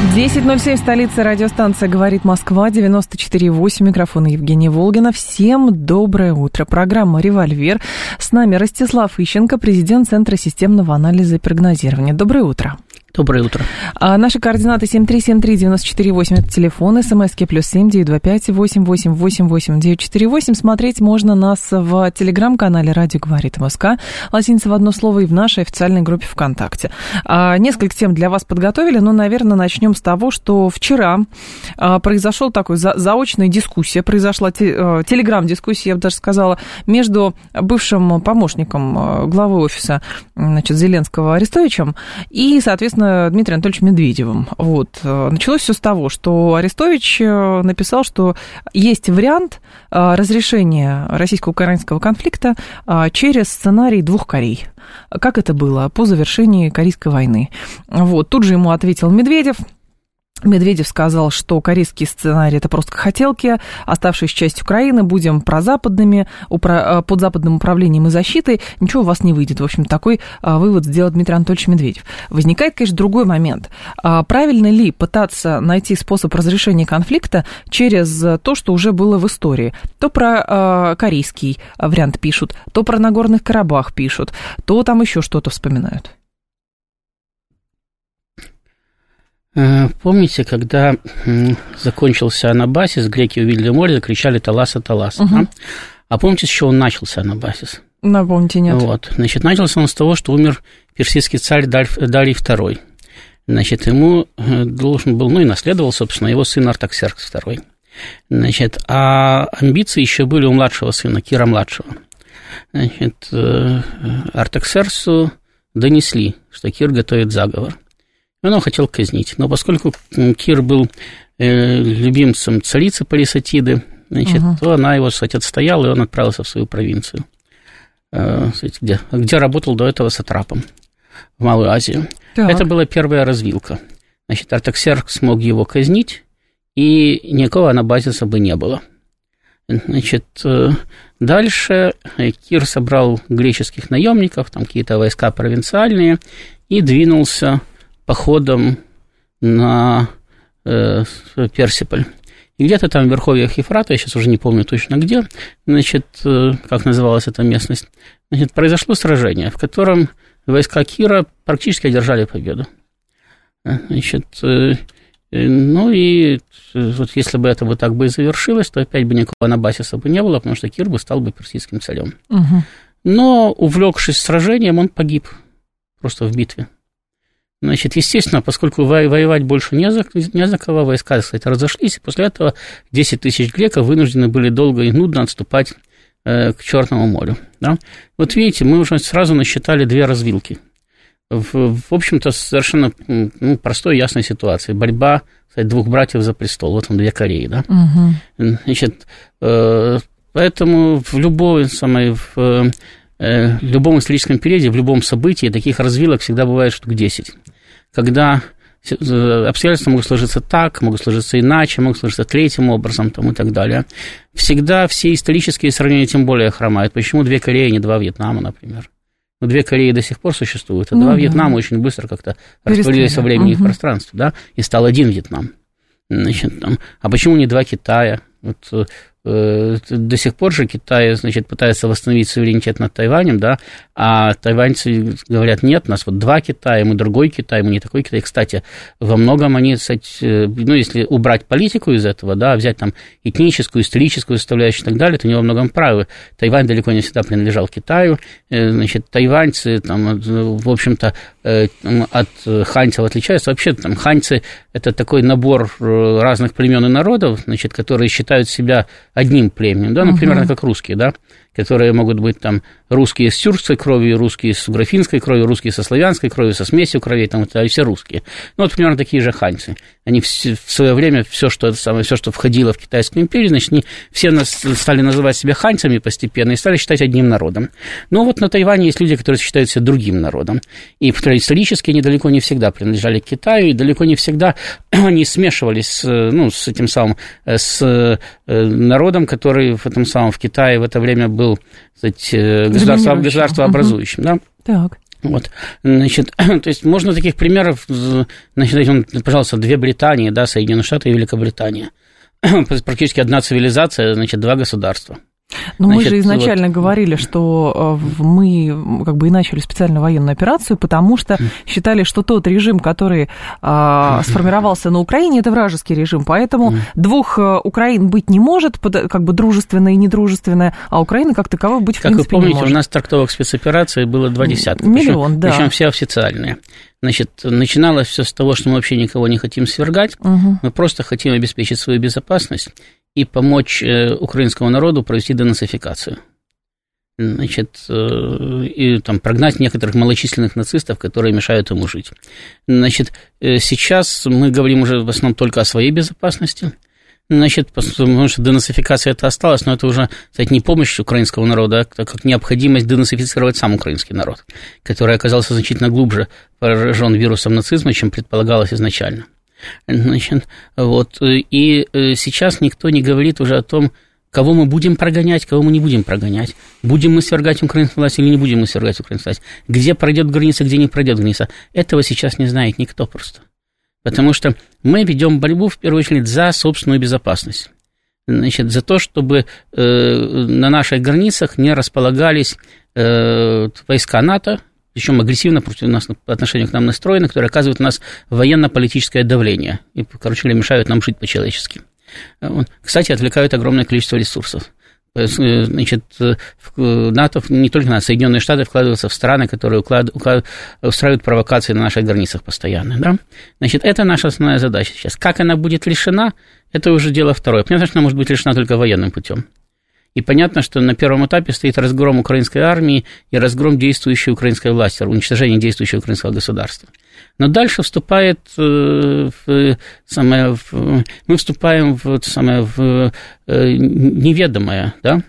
10.07, столица радиостанция «Говорит Москва», 94.8, микрофон Евгения Волгина. Всем доброе утро. Программа «Револьвер». С нами Ростислав Ищенко, президент Центра системного анализа и прогнозирования. Доброе утро. Доброе утро. А наши координаты 7373948, это телефон, смски плюс семь девять два пять восемь восемь восемь восемь девять четыре восемь. Смотреть можно нас в телеграм-канале «Радио говорит МСК», латиница в одно слово, и в нашей официальной группе ВКонтакте. А, несколько тем для вас подготовили, но, наверное, начнем с того, что вчера а, произошел такой за, заочная дискуссия, произошла те, а, телеграм-дискуссия, я бы даже сказала, между бывшим помощником а, главы офиса значит, Зеленского Арестовичем и, соответственно, соответственно, Дмитрием Анатольевичем Медведевым. Вот. Началось все с того, что Арестович э, написал, что есть вариант э, разрешения российско-украинского конфликта э, через сценарий двух Корей. Как это было по завершении Корейской войны. Вот. Тут же ему ответил Медведев – Медведев сказал, что корейский сценарий это просто хотелки, оставшись часть Украины, будем прозападными, упра- э, под западным управлением и защитой, ничего у вас не выйдет. В общем, такой а, вывод сделал Дмитрий Анатольевич Медведев. Возникает, конечно, другой момент. А, правильно ли пытаться найти способ разрешения конфликта через то, что уже было в истории? То про а, корейский вариант пишут, то про Нагорных Карабах пишут, то там еще что-то вспоминают. Э, помните, когда закончился Анабасис, греки увидели море, закричали «Таласа, Таласа». Угу. Да? А помните, с чего он начался Анабасис? Напомните, нет. Вот. Значит, начался он с того, что умер персидский царь Дарий II. Значит, ему э, должен был, ну и наследовал, собственно, его сын Артаксеркс II. Значит, а амбиции еще были у младшего сына, Кира младшего. Значит, э, Артаксерксу донесли, что Кир готовит заговор – он его хотел казнить. Но поскольку Кир был э, любимцем царицы Полисатиды, значит, угу. то она его, кстати, отстояла, и он отправился в свою провинцию, э, где, где работал до этого сатрапом в Малую Азию. Так. Это была первая развилка. Значит, Артаксерк смог его казнить, и никакого анабазиса бы не было. Значит, э, дальше Кир собрал греческих наемников, там какие-то войска провинциальные, и двинулся походом на э, Персиполь. И где-то там в верховьях Ефрата, я сейчас уже не помню точно где, значит, э, как называлась эта местность, значит, произошло сражение, в котором войска Кира практически одержали победу. Значит, э, э ну и э, вот если бы это бы так бы и завершилось, то опять бы никакого Анабасиса бы не было, потому что Кир бы стал бы персидским царем. Угу. Но, увлекшись сражением, он погиб просто в битве. Значит, естественно, поскольку воевать больше не за, не за кого, войска, кстати, разошлись, и после этого 10 тысяч греков вынуждены были долго и нудно отступать э, к Черному морю. Да? Вот видите, мы уже сразу насчитали две развилки. В, в общем-то, совершенно ну, простой ясной ситуации. Борьба кстати, двух братьев за престол. Вот он, две Кореи, да? Угу. Значит, э, поэтому в любой самой... В, в любом историческом периоде, в любом событии таких развилок всегда бывает штук 10. Когда э, обстоятельства могут сложиться так, могут сложиться иначе, могут сложиться третьим образом там, и так далее. Всегда все исторические сравнения тем более хромают. Почему две Кореи, не два Вьетнама, например? Ну, две Кореи до сих пор существуют, а ну, два да. Вьетнама очень быстро как-то распылились во времени угу. и пространстве, да, и стал один Вьетнам. Значит, там, а почему не два Китая? Вот э, Э, до сих пор же Китай, значит, пытается восстановить суверенитет над Тайванем, да, а тайваньцы говорят, нет, у нас вот два Китая, мы другой Китай, мы не такой Китай. Кстати, во многом они, кстати, э, ну, если убрать политику из этого, да, взять там этническую, историческую составляющую и так далее, то они во многом правы. Тайвань далеко не всегда принадлежал Китаю, э, значит, тайваньцы, там, в общем-то, от ханьцев отличаются. Вообще, там, ханьцы – это такой набор разных племен и народов, значит, которые считают себя одним племенем, да, ну, примерно как русские, да, которые могут быть там русские с тюркской кровью, русские с графинской кровью, русские со славянской кровью, со смесью кровей, там это все русские. Ну, вот примерно такие же ханьцы. Они в, свое время все, что, самое, все, что входило в Китайскую империю, значит, они все нас, стали называть себя ханьцами постепенно и стали считать одним народом. Но вот на Тайване есть люди, которые считают себя другим народом. И исторически они далеко не всегда принадлежали к Китаю, и далеко не всегда они смешивались с, ну, с этим самым, э, с э, народом, который в этом самом в Китае в это время был кстати, э, государство, государствообразующим. Угу. Да? Так. Вот, значит, то есть можно таких примеров, значит, пожалуйста, две Британии, да, Соединенные Штаты и Великобритания. Практически одна цивилизация, значит, два государства. Но Значит, мы же изначально вот... говорили, что э, мы как бы и начали специальную военную операцию, потому что считали, что тот режим, который а, сформировался на Украине, это вражеский режим, поэтому двух э, Украин быть не может, как бы дружественная и недружественная, а Украина как таковой быть в как принципе Как вы помните, не может. у нас трактовок спецоперации было два десятка. Миллион, причем, да. Причем все официальные. Значит, начиналось все с того, что мы вообще никого не хотим свергать, угу. мы просто хотим обеспечить свою безопасность и помочь э, украинскому народу провести денацификацию. Значит, э, и там прогнать некоторых малочисленных нацистов, которые мешают ему жить. Значит, э, сейчас мы говорим уже в основном только о своей безопасности. Значит, потому что денацификация это осталось, но это уже, кстати, не помощь украинского народа, а как необходимость денацифицировать сам украинский народ, который оказался значительно глубже поражен вирусом нацизма, чем предполагалось изначально. Значит, вот, и э, сейчас никто не говорит уже о том, кого мы будем прогонять, кого мы не будем прогонять. Будем мы свергать украинскую власть или не будем мы свергать украинскую власть. Где пройдет граница, где не пройдет граница. Этого сейчас не знает никто просто. Потому что мы ведем борьбу, в первую очередь, за собственную безопасность. Значит, за то, чтобы э, на наших границах не располагались э, войска НАТО, причем агрессивно против нас по отношению к нам настроены, которые оказывают на нас военно-политическое давление и, короче говоря, мешают нам жить по-человечески. Кстати, отвлекают огромное количество ресурсов. Э, значит, в НАТО, не только на Соединенные Штаты вкладываются в страны, которые уклад, уклад, устраивают провокации на наших границах постоянно. Да? Значит, это наша основная задача сейчас. Как она будет решена, это уже дело второе. Понятно, что она может быть решена только военным путем. И понятно, что на первом этапе стоит разгром украинской армии и разгром действующей украинской власти, уничтожение действующего украинского государства. Но дальше вступает э, в, самое, в, мы вступаем в, самое, в э, неведомое, да,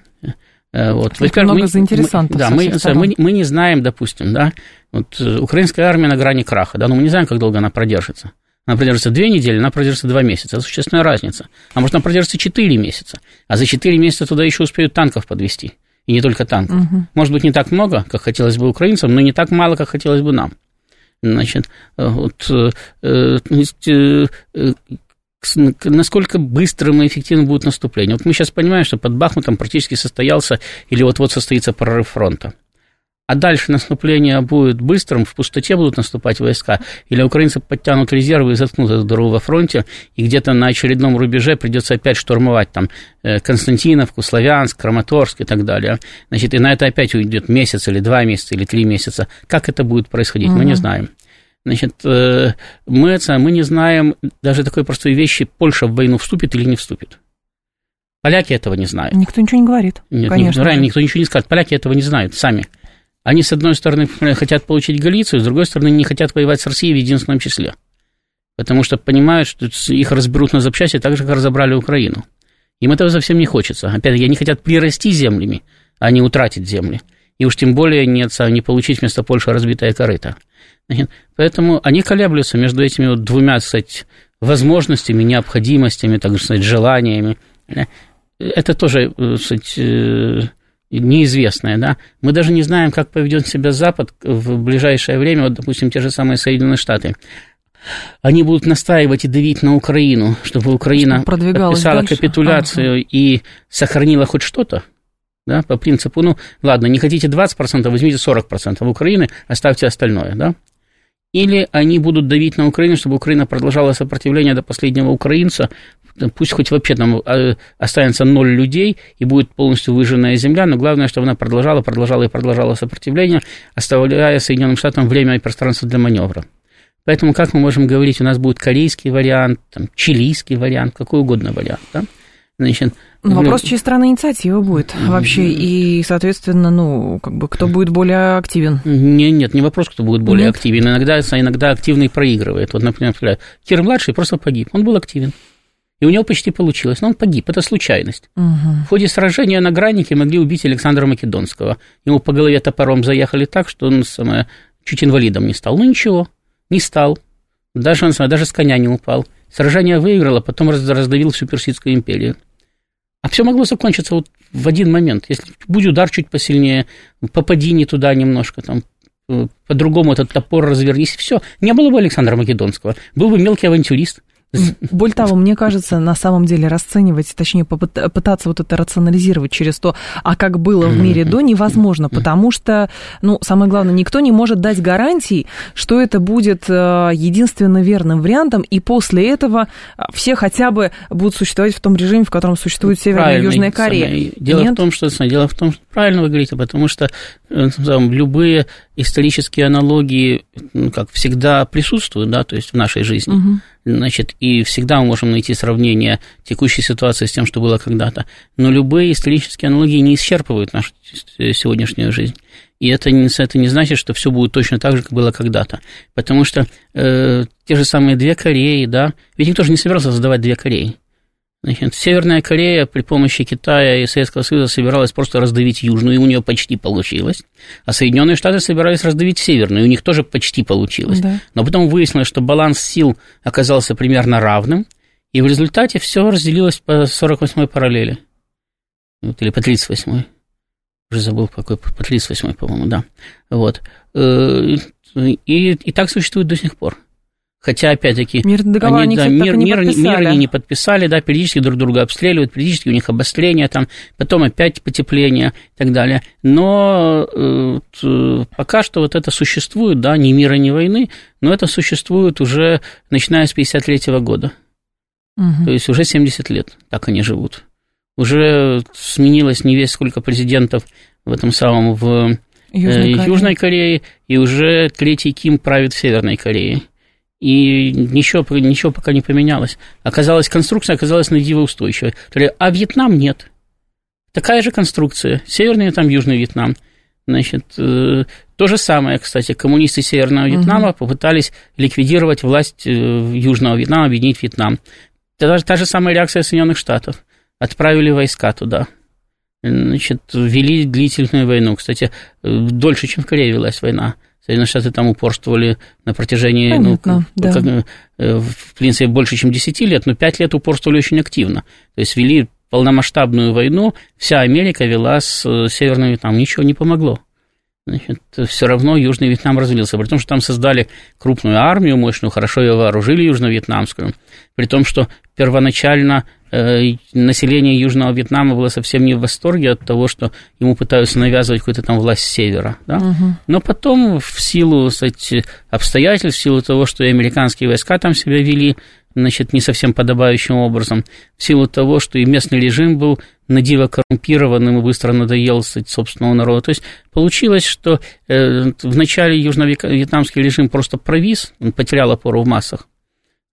э, вот. Много мы, заинтересантов. Мы, да, мы, мы, мы не знаем, допустим, да, вот украинская армия на грани краха, да, но мы не знаем, как долго она продержится. Она продержится две недели, она продержится два месяца. Это существенная разница. А может, она продержится четыре месяца. А за четыре месяца туда еще успеют танков подвести. И не только танков. Угу. Может быть, не так много, как хотелось бы украинцам, но не так мало, как хотелось бы нам. Значит, вот, э, э, э, насколько быстрым и эффективным будет наступление. Вот мы сейчас понимаем, что под Бахмутом практически состоялся или вот-вот состоится прорыв фронта а дальше наступление будет быстрым, в пустоте будут наступать войска, или украинцы подтянут резервы и заткнут эту дыру во фронте, и где-то на очередном рубеже придется опять штурмовать там э, Константиновку, Славянск, Краматорск и так далее. Значит, и на это опять уйдет месяц или два месяца или три месяца. Как это будет происходить, угу. мы не знаем. Значит, э, мы, мы не знаем даже такой простой вещи, Польша в войну вступит или не вступит. Поляки этого не знают. Никто ничего не говорит. Нет, конечно. Никто, никто ничего не скажет. Поляки этого не знают сами. Они, с одной стороны, хотят получить Галицию, с другой стороны, не хотят воевать с Россией в единственном числе. Потому что понимают, что их разберут на запчасти так же, как разобрали Украину. Им этого совсем не хочется. Опять-таки, они хотят прирасти землями, а не утратить земли. И уж тем более не, не получить вместо Польши разбитое корыто. Поэтому они колеблются между этими вот двумя, кстати, возможностями, необходимостями, так сказать, желаниями. Это тоже, э, кстати, э, неизвестное, да, мы даже не знаем, как поведет себя Запад в ближайшее время, вот, допустим, те же самые Соединенные Штаты. Они будут настаивать и давить на Украину, чтобы Украина чтобы подписала дальше. капитуляцию ага. и сохранила хоть что-то, да, по принципу, ну, ладно, не хотите 20%, возьмите 40% Украины, оставьте остальное, да. Или они будут давить на Украину, чтобы Украина продолжала сопротивление до последнего украинца, пусть хоть вообще там а, останется ноль людей и будет полностью выжженная земля, но главное, чтобы она продолжала, продолжала и продолжала сопротивление, оставляя Соединенным Штатам время и пространство для маневра. Поэтому как мы можем говорить, у нас будет корейский вариант, там, чилийский вариант, какой угодно вариант, да? Значит, ну, вопрос, чьей стороны инициатива будет вообще, и, соответственно, ну, как бы, кто будет более активен? Не, нет, не вопрос, кто будет более нет. активен. Иногда, иногда активный проигрывает. Вот, например, Кир-младший просто погиб, он был активен. И у него почти получилось, но он погиб, это случайность. Угу. В ходе сражения на Гранике могли убить Александра Македонского. Ему по голове топором заехали так, что он самое, чуть инвалидом не стал. Ну ничего, не стал. Даже, он, даже с коня не упал. Сражение выиграло, потом раздавил всю Персидскую империю. А все могло закончиться вот в один момент. Если будет удар чуть посильнее, попади не туда немножко, там, э, по-другому этот топор развернись, все. Не было бы Александра Македонского. Был бы мелкий авантюрист. Более того, мне кажется, на самом деле расценивать, точнее, пытаться вот это рационализировать через то, а как было в мире до, невозможно, потому что, ну, самое главное, никто не может дать гарантий, что это будет э, единственно верным вариантом, и после этого э, все хотя бы будут существовать в том режиме, в котором существует Северная и Южная Корея. Дело Нет? в том, что дело в том, что правильно вы говорите, потому что э, там, любые исторические аналогии, ну, как всегда присутствуют, да, то есть в нашей жизни. Угу. Значит, и всегда мы можем найти сравнение текущей ситуации с тем, что было когда-то. Но любые исторические аналогии не исчерпывают нашу сегодняшнюю жизнь. И это не, это не значит, что все будет точно так же, как было когда-то. Потому что э, те же самые две Кореи, да, ведь никто же не собирался создавать две Кореи. Значит, Северная Корея при помощи Китая и Советского Союза собиралась просто раздавить Южную, и у нее почти получилось. А Соединенные Штаты собирались раздавить Северную, и у них тоже почти получилось. Да. Но потом выяснилось, что баланс сил оказался примерно равным, и в результате все разделилось по 48-й параллели. Вот, или по 38-й. Уже забыл, какой, по 38-й, по-моему, да. Вот. Э, и, и так существует до сих пор. Хотя, опять-таки, мирный договор они, да, мир, не мир, мир они не подписали, да, периодически друг друга обстреливают, периодически у них обострение, там, потом опять потепление и так далее. Но э, пока что вот это существует, да, ни мира, ни войны, но это существует уже начиная с 53 года. Угу. То есть уже 70 лет так они живут. Уже сменилось не весь сколько президентов в этом самом в Южной, э, Южной Корее, и уже третий Ким правит в Северной Корее и ничего, ничего пока не поменялось. Оказалось, конструкция оказалась надивоустойчивой. А Вьетнам нет. Такая же конструкция. Северный Вьетнам, Южный Вьетнам. Значит, э, то же самое, кстати, коммунисты Северного Вьетнама угу. попытались ликвидировать власть э, Южного Вьетнама, объединить Вьетнам. Та, та же самая реакция Соединенных Штатов. Отправили войска туда. Значит, ввели длительную войну. Кстати, э, дольше, чем в Корее велась война. Соединенные Штаты там упорствовали на протяжении, ну, Понятно, ну, да. как, э, в принципе, больше, чем 10 лет, но 5 лет упорствовали очень активно. То есть вели полномасштабную войну, вся Америка вела с э, Северным Вьетнамом, ничего не помогло. Значит, все равно Южный Вьетнам развалился, при том, что там создали крупную армию мощную, хорошо ее вооружили южно-вьетнамскую, при том, что первоначально население Южного Вьетнама было совсем не в восторге от того, что ему пытаются навязывать какую-то там власть севера. Да? Угу. Но потом, в силу кстати, обстоятельств, в силу того, что и американские войска там себя вели, значит, не совсем подобающим образом, в силу того, что и местный режим был надиво коррумпированным и быстро надоел кстати, собственному народу. То есть получилось, что э, вначале южно-вьетнамский режим просто провис, он потерял опору в массах,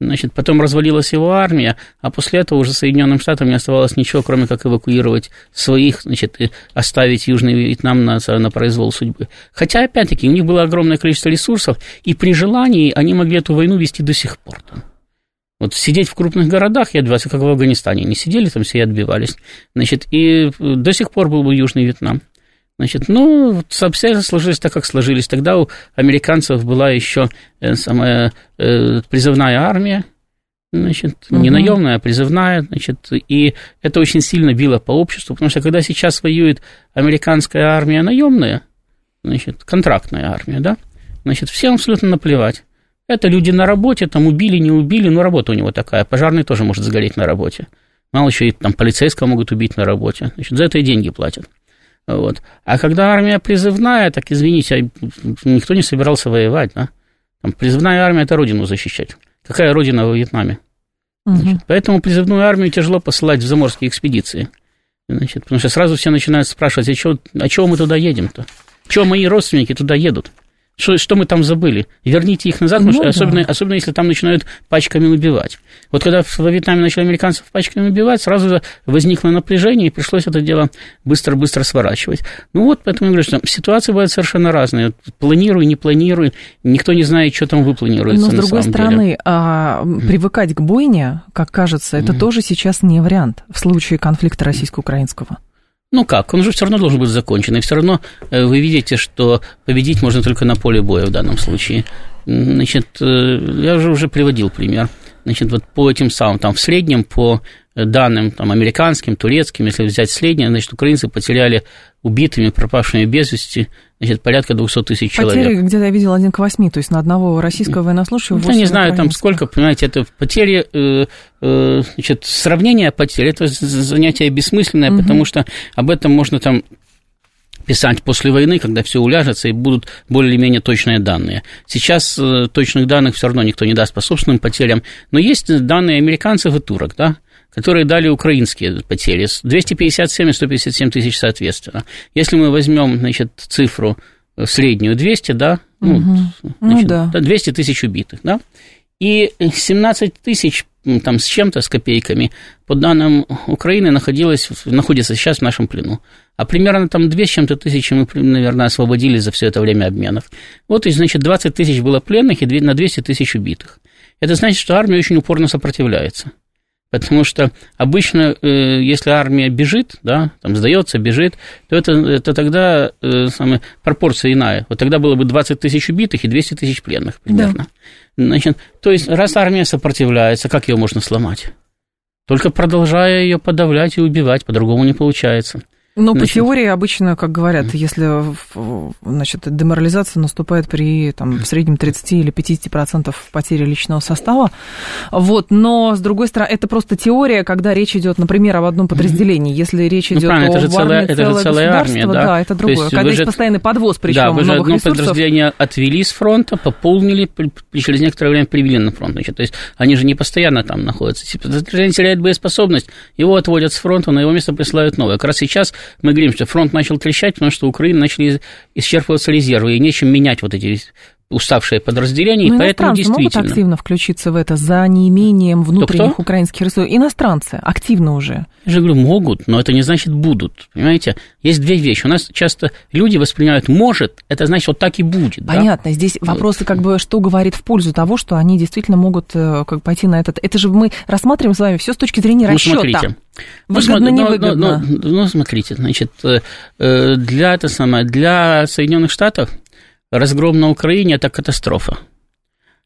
Значит, потом развалилась его армия, а после этого уже Соединенным Штатам не оставалось ничего, кроме как эвакуировать своих, значит, и оставить Южный Вьетнам на, на произвол судьбы. Хотя, опять-таки, у них было огромное количество ресурсов, и при желании они могли эту войну вести до сих пор. Вот сидеть в крупных городах и отбиваться, как в Афганистане, не сидели там все и отбивались. Значит, и до сих пор был бы Южный Вьетнам. Значит, ну, обстоятельства сложились так, как сложились. Тогда у американцев была еще э, самая э, призывная армия, значит, угу. не наемная, а призывная, значит, и это очень сильно било по обществу, потому что когда сейчас воюет американская армия наемная, значит, контрактная армия, да, значит, всем абсолютно наплевать. Это люди на работе, там убили, не убили, но работа у него такая. Пожарный тоже может сгореть на работе. Мало еще и там полицейского могут убить на работе. Значит, за это и деньги платят. Вот. А когда армия призывная, так извините, а никто не собирался воевать, да? Там, призывная армия – это родину защищать. Какая родина во Вьетнаме? Угу. Значит, поэтому призывную армию тяжело посылать в заморские экспедиции. Значит, потому что сразу все начинают спрашивать, а чего, а чего мы туда едем-то? Чего мои родственники туда едут? Что, что мы там забыли? Верните их назад, ну, потому да. особенно, особенно если там начинают пачками убивать. Вот когда во Вьетнаме начали американцев пачками убивать, сразу возникло напряжение, и пришлось это дело быстро-быстро сворачивать. Ну вот, поэтому я говорю, что ситуации бывают совершенно разные. Планируй, не планируй, никто не знает, что там выпланируется. Но, с другой стороны, а, привыкать к бойне, как кажется, это mm-hmm. тоже сейчас не вариант в случае конфликта российско-украинского. Ну как, он же все равно должен быть закончен, и все равно э, вы видите, что победить можно только на поле боя в данном случае. Значит, э, я уже уже приводил пример. Значит, вот по этим самым, там в среднем по данным там, американским, турецким, если взять среднее, значит, украинцы потеряли убитыми, пропавшими без вести, значит, порядка 200 тысяч человек. Потери где-то я видел 1 к 8, то есть на одного российского военнослужащего 8 Я не знаю, там сколько, понимаете, это потери, э, э, значит, сравнение потерь, это занятие бессмысленное, угу. потому что об этом можно там писать после войны, когда все уляжется и будут более-менее точные данные. Сейчас э, точных данных все равно никто не даст по собственным потерям, но есть данные американцев и турок, да, которые дали украинские потери, 257 и 157 тысяч соответственно. Если мы возьмем, значит, цифру э, среднюю 200, да, ну, угу. значит, ну, да. 200 тысяч убитых, да, и 17 тысяч там с чем-то, с копейками, по данным Украины, находилось, находится сейчас в нашем плену. А примерно там 2 с чем-то тысячи мы, наверное, освободили за все это время обменов. Вот, и, значит, 20 тысяч было пленных и на 200 тысяч убитых. Это значит, что армия очень упорно сопротивляется. Потому что обычно, э, если армия бежит, да, там сдается, бежит, то это, это тогда э, самая пропорция иная. Вот тогда было бы 20 тысяч убитых и 200 тысяч пленных примерно. Да. Значит, то есть, раз армия сопротивляется, как ее можно сломать? Только продолжая ее подавлять и убивать, по-другому не получается. Но значит, по теории обычно, как говорят, если значит, деморализация наступает при там, в среднем 30 или 50% процентов потери личного состава, вот, но с другой стороны, это просто теория, когда речь идет, например, об одном подразделении, если речь идет ну, о это же целая, это же целая армия, да? да, это другое. есть когда есть же, постоянный подвоз, причем да, вы же одно ресурсов. подразделение отвели с фронта, пополнили, через некоторое время привели на фронт, значит, то есть они же не постоянно там находятся. Если подразделение теряет боеспособность, его отводят с фронта, на его место присылают новое. Как раз сейчас мы говорим, что фронт начал трещать, потому что Украины начали исчерпываться резервы, и нечем менять вот эти уставшие подразделения, Но и поэтому действительно... могут активно включиться в это за неимением внутренних кто, украинских ресурсов? Иностранцы активно уже. Я же говорю, могут, но это не значит будут. Понимаете? Есть две вещи. У нас часто люди воспринимают «может», это значит вот так и будет. Понятно. Да? Здесь вопросы как бы, что говорит в пользу того, что они действительно могут э, как, пойти на этот... Это же мы рассматриваем с вами все с точки зрения ну, расчета. Смотрите. Выгодно, ну, невыгодно. Ну, ну, ну, смотрите, значит, э, э, для, это самое, для Соединенных Штатов разгром на Украине – это катастрофа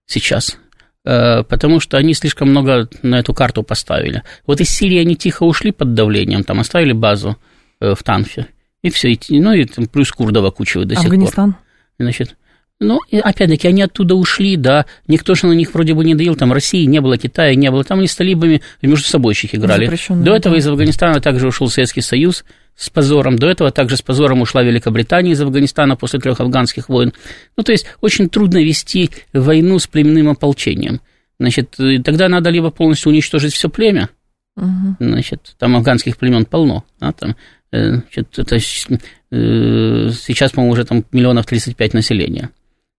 сейчас э, потому что они слишком много на эту карту поставили. Вот из Сирии они тихо ушли под давлением, там оставили базу э, в Танфе, и все, ну и там плюс Курдова кучивают до Афганистан? сих пор. Значит, ну, опять-таки, они оттуда ушли, да, никто же на них вроде бы не давил, там России не было, Китая не было, там они с талибами между собой играли. До этого да. из Афганистана также ушел Советский Союз, с позором. До этого также с позором ушла Великобритания из Афганистана после трех афганских войн. Ну, то есть очень трудно вести войну с племенным ополчением. Значит, тогда надо либо полностью уничтожить все племя, угу. значит, там афганских племен полно, а, там, э, значит, это, э, сейчас, по-моему, уже там миллионов 35 населения.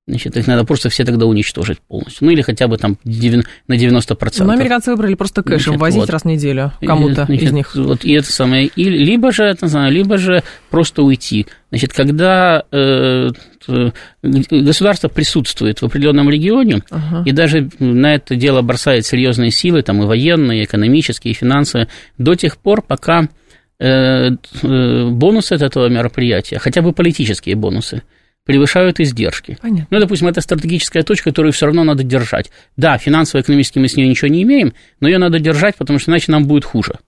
Значит, их надо просто все тогда уничтожить полностью. Ну, или хотя бы там на 90%. Но американцы выбрали просто кэшем возить вот. раз в неделю кому-то из них. Вот, и это самое. И, либо же, это знаю, либо же просто уйти. Значит, когда э, государство присутствует в определенном регионе, ага. и даже на это дело бросает серьезные силы, там и военные, и экономические, и финансовые, до тех пор, пока э, э, бонусы от этого мероприятия, хотя бы политические бонусы, превышают издержки. Понятно. Ну, допустим, это стратегическая точка, которую все равно надо держать. Да, финансово-экономически мы с ней ничего не имеем, но ее надо держать, потому что иначе нам будет хуже.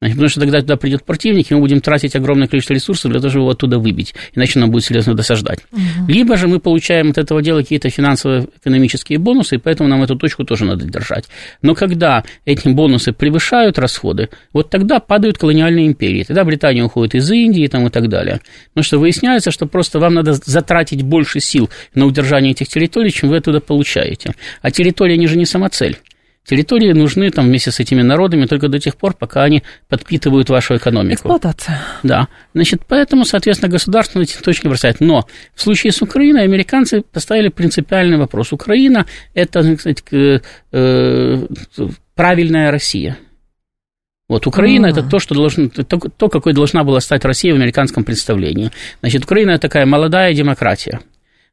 Значит, потому что тогда туда придет противник, и мы будем тратить огромное количество ресурсов для того, чтобы его оттуда выбить, иначе нам будет серьезно досаждать. Угу. Либо же мы получаем от этого дела какие-то финансово-экономические бонусы, и поэтому нам эту точку тоже надо держать. Но когда эти бонусы превышают расходы, вот тогда падают колониальные империи. Тогда Британия уходит из Индии там, и так далее. Потому что выясняется, что просто вам надо затратить больше сил на удержание этих территорий, чем вы оттуда получаете. А территория, они же не самоцель. Территории нужны там вместе с этими народами только до тех пор, пока они подпитывают вашу экономику. Эксплуатация. Да. Значит, поэтому, соответственно, государство на эти точки бросает. Но в случае с Украиной американцы поставили принципиальный вопрос. Украина – это, кстати, э, правильная Россия. Вот Украина mm. это то, что должно, то, то, какой должна была стать Россия в американском представлении. Значит, Украина такая молодая демократия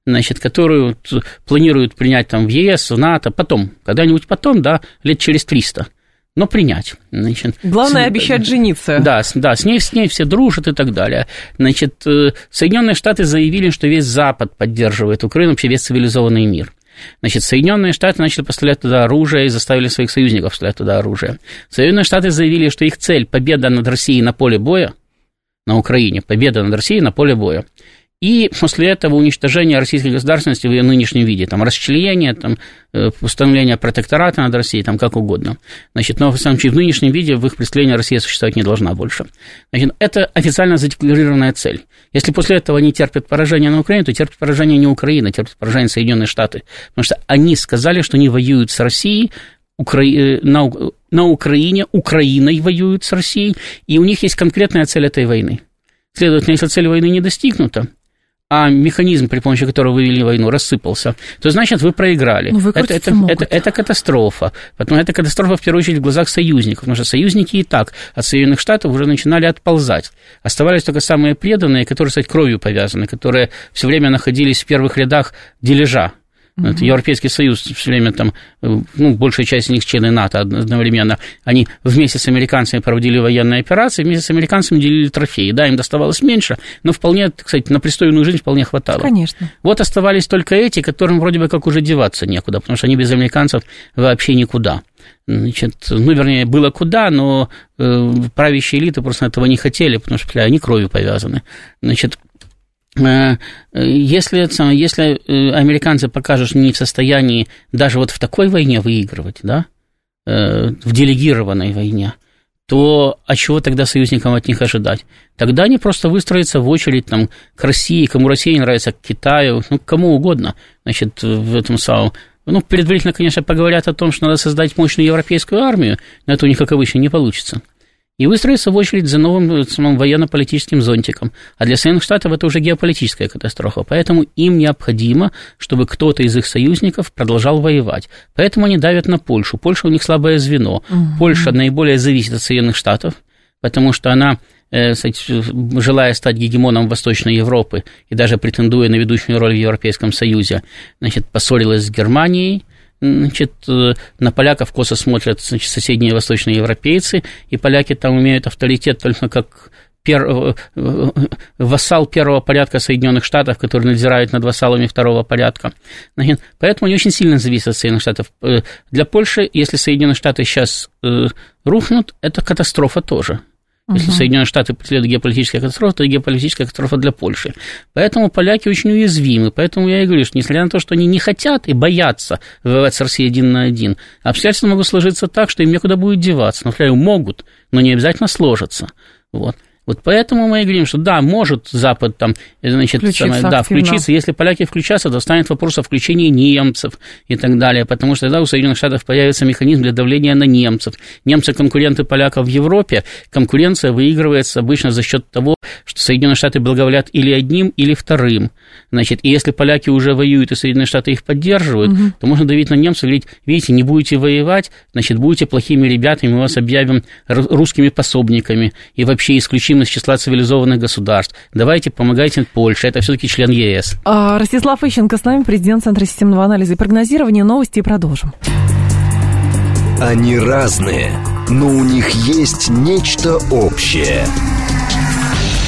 значит, которую планируют принять там в ЕС, в НАТО, потом, когда-нибудь потом, да, лет через 300 но принять. Значит, Главное с, обещать жениться. Да, да, с ней, с ней все дружат и так далее. Значит, э, Соединенные Штаты заявили, что весь Запад поддерживает Украину, вообще весь цивилизованный мир. Значит, Соединенные Штаты начали поставлять туда оружие и заставили своих союзников поставлять туда оружие. Соединенные Штаты заявили, что их цель – победа над Россией на поле боя, на Украине, победа над Россией на поле боя и после этого уничтожение российской государственности в ее нынешнем виде, там, расчленение, там, э, установление протектората над Россией, там, как угодно. Значит, но в самом случае в нынешнем виде в их представлении Россия существовать не должна больше. Значит, это официально задекларированная цель. Если после этого они терпят поражение на Украине, то терпят поражение не Украина, терпят поражение Соединенные Штаты. Потому что они сказали, что они воюют с Россией, Укра... Э, на... на Украине, Украиной воюют с Россией, и у них есть конкретная цель этой войны. Следовательно, если цель войны не достигнута, а механизм, при помощи которого вы вели войну, рассыпался, то значит вы проиграли. Ну, это, это, это, это катастрофа. Потому это катастрофа в первую очередь в глазах союзников, потому что союзники и так от Соединенных Штатов уже начинали отползать. Оставались только самые преданные, которые, кстати, кровью повязаны, которые все время находились в первых рядах дележа Mm-hmm. Это Европейский Союз все время там, э, ну, большая часть из них члены НАТО одновременно, они вместе с американцами проводили военные операции, вместе с американцами делили трофеи. Да, им доставалось меньше, но вполне, кстати, на пристойную жизнь вполне хватало. Конечно. Вот оставались только эти, которым вроде бы как уже деваться некуда, потому что они без американцев вообще никуда. Значит, ну, вернее, было куда, но э, правящие элиты просто этого не хотели, потому что они кровью повязаны. Значит, Э, если, если э, американцы покажут, что не в состоянии даже вот в такой войне выигрывать, да, э, в делегированной войне, то а чего тогда союзникам от них ожидать? Тогда они просто выстроятся в очередь там, к России, кому Россия нравится, к Китаю, ну, кому угодно, значит, в этом самом. Ну, предварительно, конечно, поговорят о том, что надо создать мощную европейскую армию, но это у них, как обычно, не получится и выстроиться в очередь за новым э, самым военно-политическим зонтиком. А для Соединенных Штатов это уже геополитическая катастрофа. Поэтому им необходимо, чтобы кто-то из их союзников продолжал воевать. Поэтому они давят на Польшу. Польша у них слабое звено. Угу. Польша наиболее зависит от Соединенных Штатов, потому что она э, желая стать гегемоном Восточной Европы и даже претендуя на ведущую роль в Европейском Союзе, значит, поссорилась с Германией, значит, э, на поляков косо смотрят значит, соседние восточные европейцы, и поляки там имеют авторитет только как пер... Э, э, вассал первого порядка Соединенных Штатов, который надзирает над вассалами второго порядка. Поэтому они очень сильно зависят от Соединенных Штатов. Для Польши, если Соединенные Штаты сейчас рухнут, это катастрофа тоже. Если угу. Соединенные Штаты преследуют геополитическая катастрофа, то геополитическая катастрофа для Польши. Поэтому поляки очень уязвимы. Поэтому я и говорю, что несмотря на то, что они не хотят и боятся воевать с Россией один на один, обстоятельства могут сложиться так, что им некуда будет деваться. Например, могут, но не обязательно сложатся. Вот. Вот поэтому мы и говорим, что да, может Запад там, значит, включиться, самое, да, включиться. Если поляки включатся, то станет вопрос о включении немцев и так далее, потому что тогда у Соединенных Штатов появится механизм для давления на немцев. Немцы конкуренты поляков в Европе, конкуренция выигрывается обычно за счет того, что Соединенные Штаты благоволят или одним, или вторым. Значит, и если поляки уже воюют, и Соединенные Штаты их поддерживают, угу. то можно давить на немцев и говорить, видите, не будете воевать, значит, будете плохими ребятами, мы вас объявим русскими пособниками и вообще исключим из числа цивилизованных государств. Давайте помогайте Польше, это все-таки член ЕС. А, Ростислав Ищенко с нами, президент Центра системного анализа и прогнозирования. Новости и продолжим. Они разные, но у них есть нечто общее.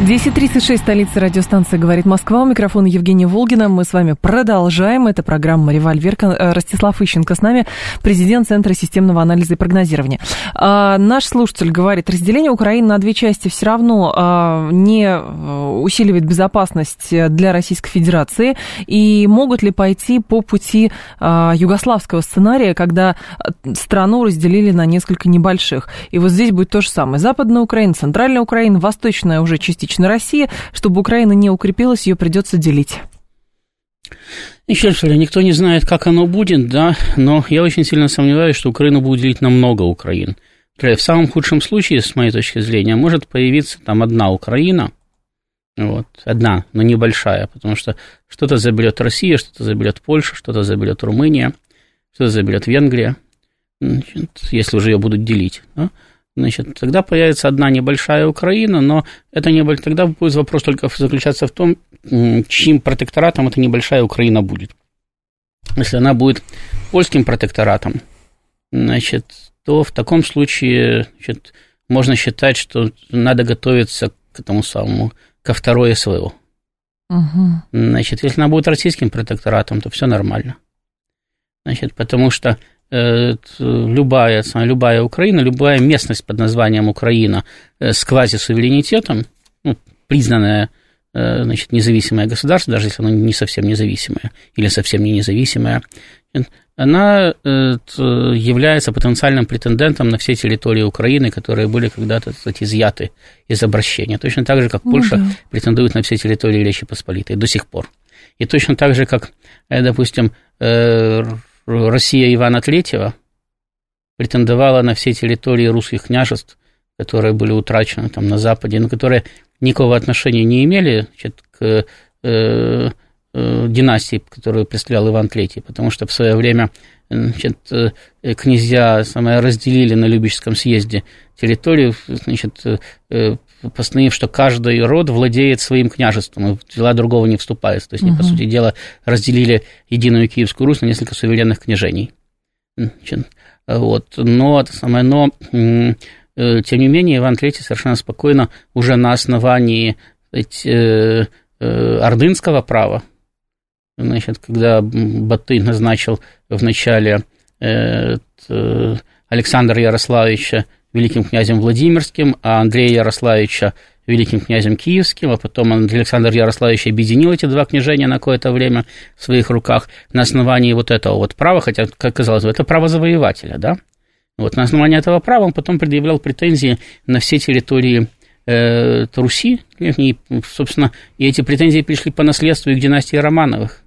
10.36, столица радиостанции «Говорит Москва». У микрофона Евгения Волгина. Мы с вами продолжаем. Это программа «Револьвер». Э, Ростислав Ищенко с нами, президент Центра системного анализа и прогнозирования. А, наш слушатель говорит, разделение Украины на две части все равно а, не э, усиливает безопасность для Российской Федерации. И могут ли пойти по пути а, югославского сценария, когда страну разделили на несколько небольших? И вот здесь будет то же самое. Западная Украина, Центральная Украина, Восточная уже частично частично Россия. Чтобы Украина не укрепилась, ее придется делить. Еще раз говорю, никто не знает, как оно будет, да, но я очень сильно сомневаюсь, что Украину будет делить на много Украин. В самом худшем случае, с моей точки зрения, может появиться там одна Украина, вот, одна, но небольшая, потому что что-то заберет Россия, что-то заберет Польша, что-то заберет Румыния, что-то заберет Венгрия, если уже ее будут делить. Да? Значит, тогда появится одна небольшая Украина, но это не тогда будет вопрос только заключаться в том, чьим протекторатом эта небольшая Украина будет. Если она будет польским протекторатом, значит, то в таком случае значит, можно считать, что надо готовиться к этому самому, ко второй СВО. Угу. Значит, если она будет российским протекторатом, то все нормально. Значит, потому что любая, любая Украина, любая местность под названием Украина э, с квазисуверенитетом, ну, признанная э, значит, независимое государство, даже если оно не совсем независимое или совсем не независимое, она является потенциальным претендентом на все территории Украины, которые были когда-то, кстати, изъяты из обращения. Точно так же, как Польша да. претендует на все территории Речи Посполитой до сих пор. И точно так же, как, допустим, Россия Ивана Третьего претендовала на все территории русских княжеств, которые были утрачены там на Западе, но которые никакого отношения не имели значит, к э, э, династии, которую представлял Иван III, потому что в свое время значит, э, князья самое, разделили на Любическом съезде территорию, значит, э, постановив, что каждый род владеет своим княжеством, и дела другого не вступает. То есть, угу. по сути дела, разделили единую Киевскую Русь на несколько суверенных княжений. Вот. Но, это самое, но, э, тем не менее, Иван III совершенно спокойно уже на основании сказать, э, э, ордынского права, значит, когда Батый назначил в начале Александра Ярославича великим князем Владимирским, а Андрея Ярославича великим князем Киевским, а потом Александр Ярославич объединил эти два княжения на какое-то время в своих руках на основании вот этого вот права, хотя, как казалось бы, это право завоевателя, да? Вот на основании этого права он потом предъявлял претензии на все территории э, Руси, и, собственно, и эти претензии пришли по наследству и к династии Романовых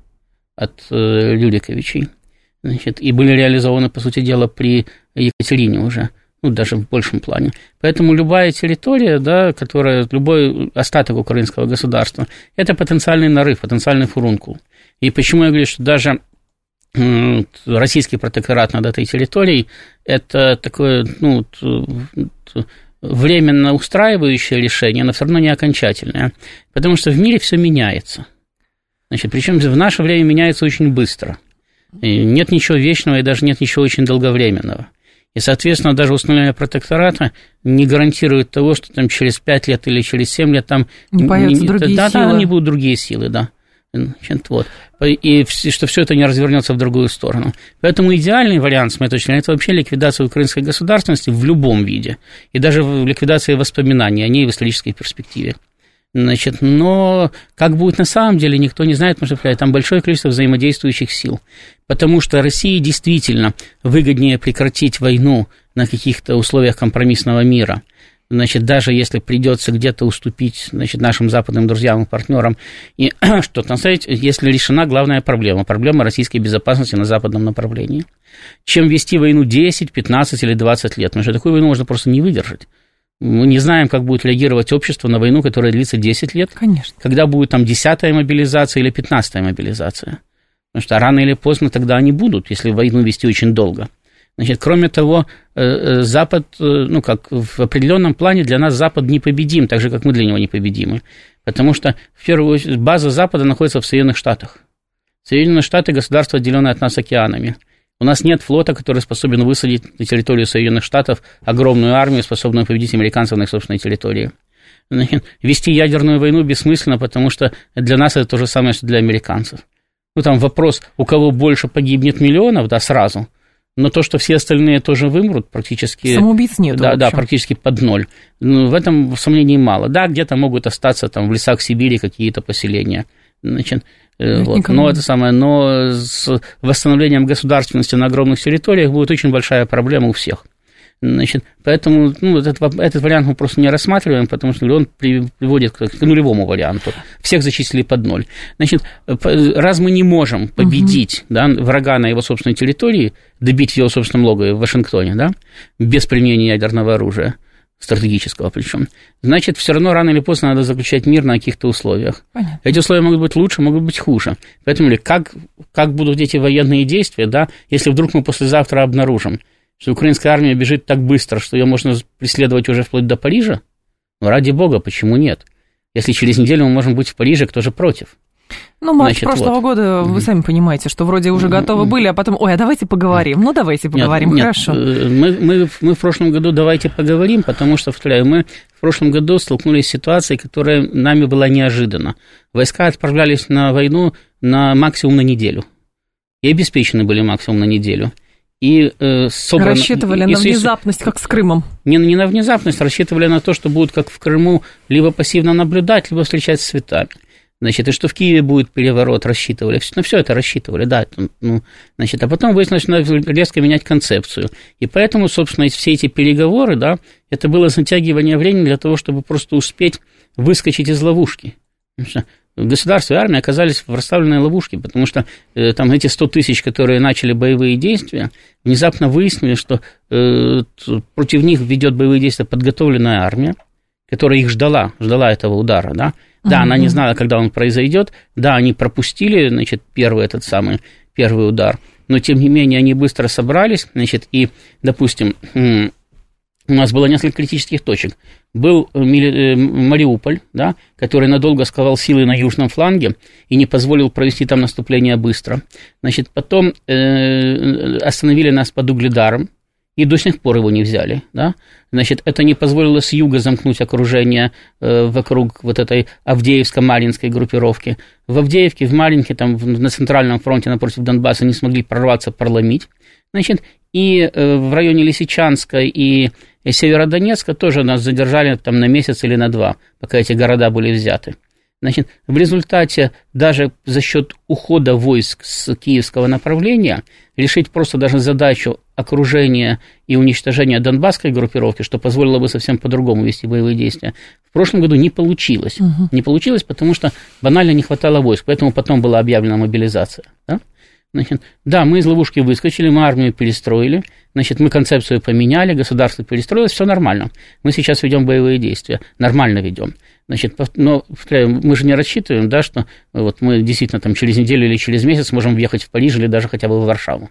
от э, Люриковичей, значит, и были реализованы, по сути дела, при Екатерине уже – ну, даже в большем плане. Поэтому любая территория, да, которая, любой остаток украинского государства, это потенциальный нарыв, потенциальный фурункул. И почему я говорю, что даже российский протекторат над этой территорией, это такое, ну, временно устраивающее решение, но все равно не окончательное, потому что в мире все меняется. Значит, причем в наше время меняется очень быстро. И нет ничего вечного и даже нет ничего очень долговременного. И, соответственно, даже установление протектората не гарантирует того, что там через 5 лет или через 7 лет там... Не появятся не, другие да, силы. Да, не будут другие силы, да. Значит, вот. И что все это не развернется в другую сторону. Поэтому идеальный вариант, с моей точки зрения, это вообще ликвидация украинской государственности в любом виде. И даже ликвидация воспоминаний о ней в исторической перспективе. Значит, но как будет на самом деле, никто не знает, потому что там большое количество взаимодействующих сил. Потому что России действительно выгоднее прекратить войну на каких-то условиях компромиссного мира. Значит, даже если придется где-то уступить значит, нашим западным друзьям и партнерам, и что там сказать, если решена главная проблема, проблема российской безопасности на западном направлении, чем вести войну 10, 15 или 20 лет, потому что такую войну можно просто не выдержать. Мы не знаем, как будет реагировать общество на войну, которая длится 10 лет. Конечно. Когда будет там 10-я мобилизация или 15-я мобилизация. Потому что рано или поздно тогда они будут, если войну вести очень долго. Значит, кроме того, э, э, Запад, э, ну, как в определенном плане для нас Запад непобедим, так же, как мы для него непобедимы. Потому что, в первую очередь, база Запада находится в Соединенных Штатах. Соединенные Штаты – государство, отделенное от нас океанами. У нас нет флота, который способен высадить на территорию Соединенных Штатов огромную армию, способную победить американцев на их собственной территории. Вести ядерную войну бессмысленно, потому что для нас это то же самое, что для американцев. Ну, там вопрос, у кого больше погибнет миллионов, да, сразу, но то, что все остальные тоже вымрут, практически... Самоубийц нет. Да, да, практически под ноль. Ну, в этом сомнений мало. Да, где-то могут остаться там в лесах Сибири какие-то поселения. Значит, э, вот. Но это самое, но с восстановлением государственности на огромных территориях будет очень большая проблема у всех. Значит, поэтому ну, этот, этот вариант мы просто не рассматриваем, потому что он приводит к, к нулевому варианту. Всех зачислили под ноль. Значит, раз мы не можем победить угу. да, врага на его собственной территории, добить в его собственном логове в Вашингтоне, да, без применения ядерного оружия, стратегического причем, значит, все равно рано или поздно надо заключать мир на каких-то условиях. Понятно. Эти условия могут быть лучше, могут быть хуже. Поэтому как, как будут эти военные действия, да, если вдруг мы послезавтра обнаружим, что украинская армия бежит так быстро, что ее можно преследовать уже вплоть до Парижа? Ну, ради бога, почему нет? Если через неделю мы можем быть в Париже, кто же против? Ну, март Значит, прошлого вот. года, вы сами понимаете, что вроде уже готовы были, а потом, ой, а давайте поговорим. Ну, давайте поговорим, нет, хорошо. Нет, э, мы, мы, мы в прошлом году давайте поговорим, потому что, повторяю, мы в прошлом году столкнулись с ситуацией, которая нами была неожиданна. Войска отправлялись на войну на максимум на неделю. И обеспечены были максимум на неделю и э, собрано... Рассчитывали и, на внезапность, как с Крымом. Не, не на внезапность, рассчитывали на то, что будут, как в Крыму, либо пассивно наблюдать, либо встречать с цветами. Значит, и что в Киеве будет переворот, рассчитывали. На все это рассчитывали, да. Ну, значит, а потом выяснилось, что надо резко менять концепцию. И поэтому, собственно, все эти переговоры, да, это было затягивание времени для того, чтобы просто успеть выскочить из ловушки государство и армия оказались в расставленной ловушке, потому что э, там эти 100 тысяч, которые начали боевые действия, внезапно выяснили, что э, против них ведет боевые действия подготовленная армия, которая их ждала, ждала этого удара, да. Да, mm-hmm. она не знала, когда он произойдет, да, они пропустили, значит, первый этот самый, первый удар, но тем не менее они быстро собрались, значит, и, допустим, у нас было несколько критических точек. Был э, э, Мариуполь, да, который надолго сковал силы на южном фланге и не позволил провести там наступление быстро. Значит, потом э, остановили нас под Угледаром, и до сих пор его не взяли. Да? Значит, это не позволило с юга замкнуть окружение э, вокруг вот этой Авдеевско-Маринской группировки. В Авдеевке, в Маринке, там, на центральном фронте напротив Донбасса не смогли прорваться, проломить. Значит, и э, в районе Лисичанска и Северодонецка тоже нас задержали там на месяц или на два, пока эти города были взяты. Значит, в результате даже за счет ухода войск с киевского направления решить просто даже задачу окружения и уничтожения донбасской группировки, что позволило бы совсем по-другому вести боевые действия, в прошлом году не получилось. Угу. Не получилось, потому что банально не хватало войск, поэтому потом была объявлена мобилизация. Да? Значит, да, мы из ловушки выскочили, мы армию перестроили, значит, мы концепцию поменяли, государство перестроилось, все нормально. Мы сейчас ведем боевые действия, нормально ведем. Значит, но мы же не рассчитываем, да, что вот мы действительно там через неделю или через месяц можем въехать в Париж или даже хотя бы в Варшаву.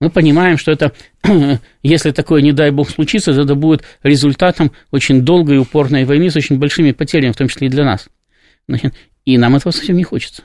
Мы понимаем, что это, если такое, не дай бог, случится, то это будет результатом очень долгой и упорной войны с очень большими потерями, в том числе и для нас. Значит, и нам этого совсем не хочется.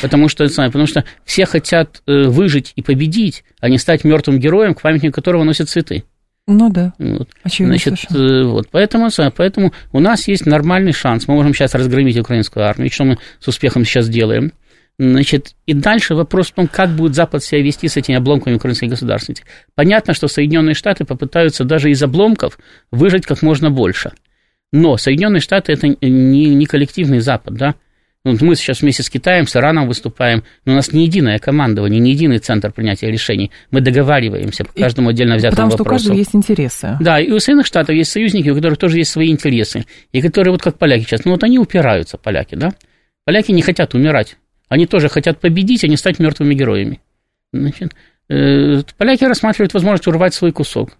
Потому что, потому что все хотят э, выжить и победить, а не стать мертвым героем, к памятнику которого носят цветы. Ну да. Вот. Значит, э, вот, поэтому, поэтому у нас есть нормальный шанс. Мы можем сейчас разгромить украинскую армию, что мы с успехом сейчас делаем. Значит, и дальше вопрос в том, как будет Запад себя вести с этими обломками украинской государственности. Понятно, что Соединенные Штаты попытаются даже из обломков выжить как можно больше. Но Соединенные Штаты это не, не коллективный Запад, да? Ну, мы сейчас вместе с Китаем, с Ираном выступаем, но у нас не единое командование, не единый центр принятия решений. Мы договариваемся по каждому отдельно взятому Потому вопросу. Потому что у каждого есть интересы. Да, и у Соединенных Штатов есть союзники, у которых тоже есть свои интересы, и которые вот как поляки сейчас, ну вот они упираются, поляки, да? Поляки не хотят умирать, они тоже хотят победить, а не стать мертвыми героями. Значит, э, поляки рассматривают возможность урвать свой кусок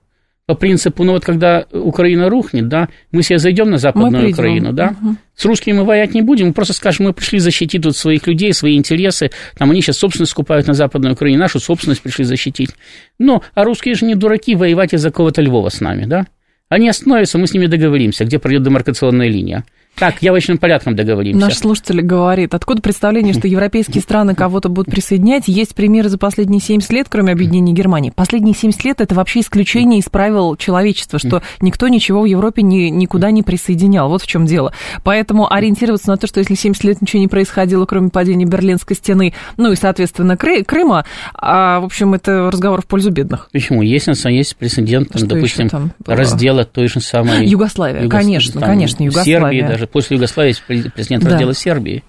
по принципу, ну вот когда Украина рухнет, да, мы себе зайдем на Западную Украину, да, угу. с русскими мы воять не будем, мы просто скажем, мы пришли защитить тут своих людей, свои интересы, там они сейчас собственность скупают на Западную Украину, нашу собственность пришли защитить. Ну, а русские же не дураки воевать из-за кого-то Львова с нами, да. Они остановятся, мы с ними договоримся, где пройдет демаркационная линия. Так, явочным порядком договоримся. Наш слушатель говорит, откуда представление, что европейские страны кого-то будут присоединять? Есть примеры за последние 70 лет, кроме объединения Германии. Последние 70 лет это вообще исключение из правил человечества, что никто ничего в Европе ни, никуда не присоединял. Вот в чем дело. Поэтому ориентироваться на то, что если 70 лет ничего не происходило, кроме падения Берлинской стены, ну и, соответственно, Кры, Крыма, а, в общем, это разговор в пользу бедных. Почему? Есть, есть прецедент, там, допустим, там раздела той же самой... Югославия, Югос... конечно, там, конечно, Югославия. Сербии даже после Югославии президент да. раздела Сербии.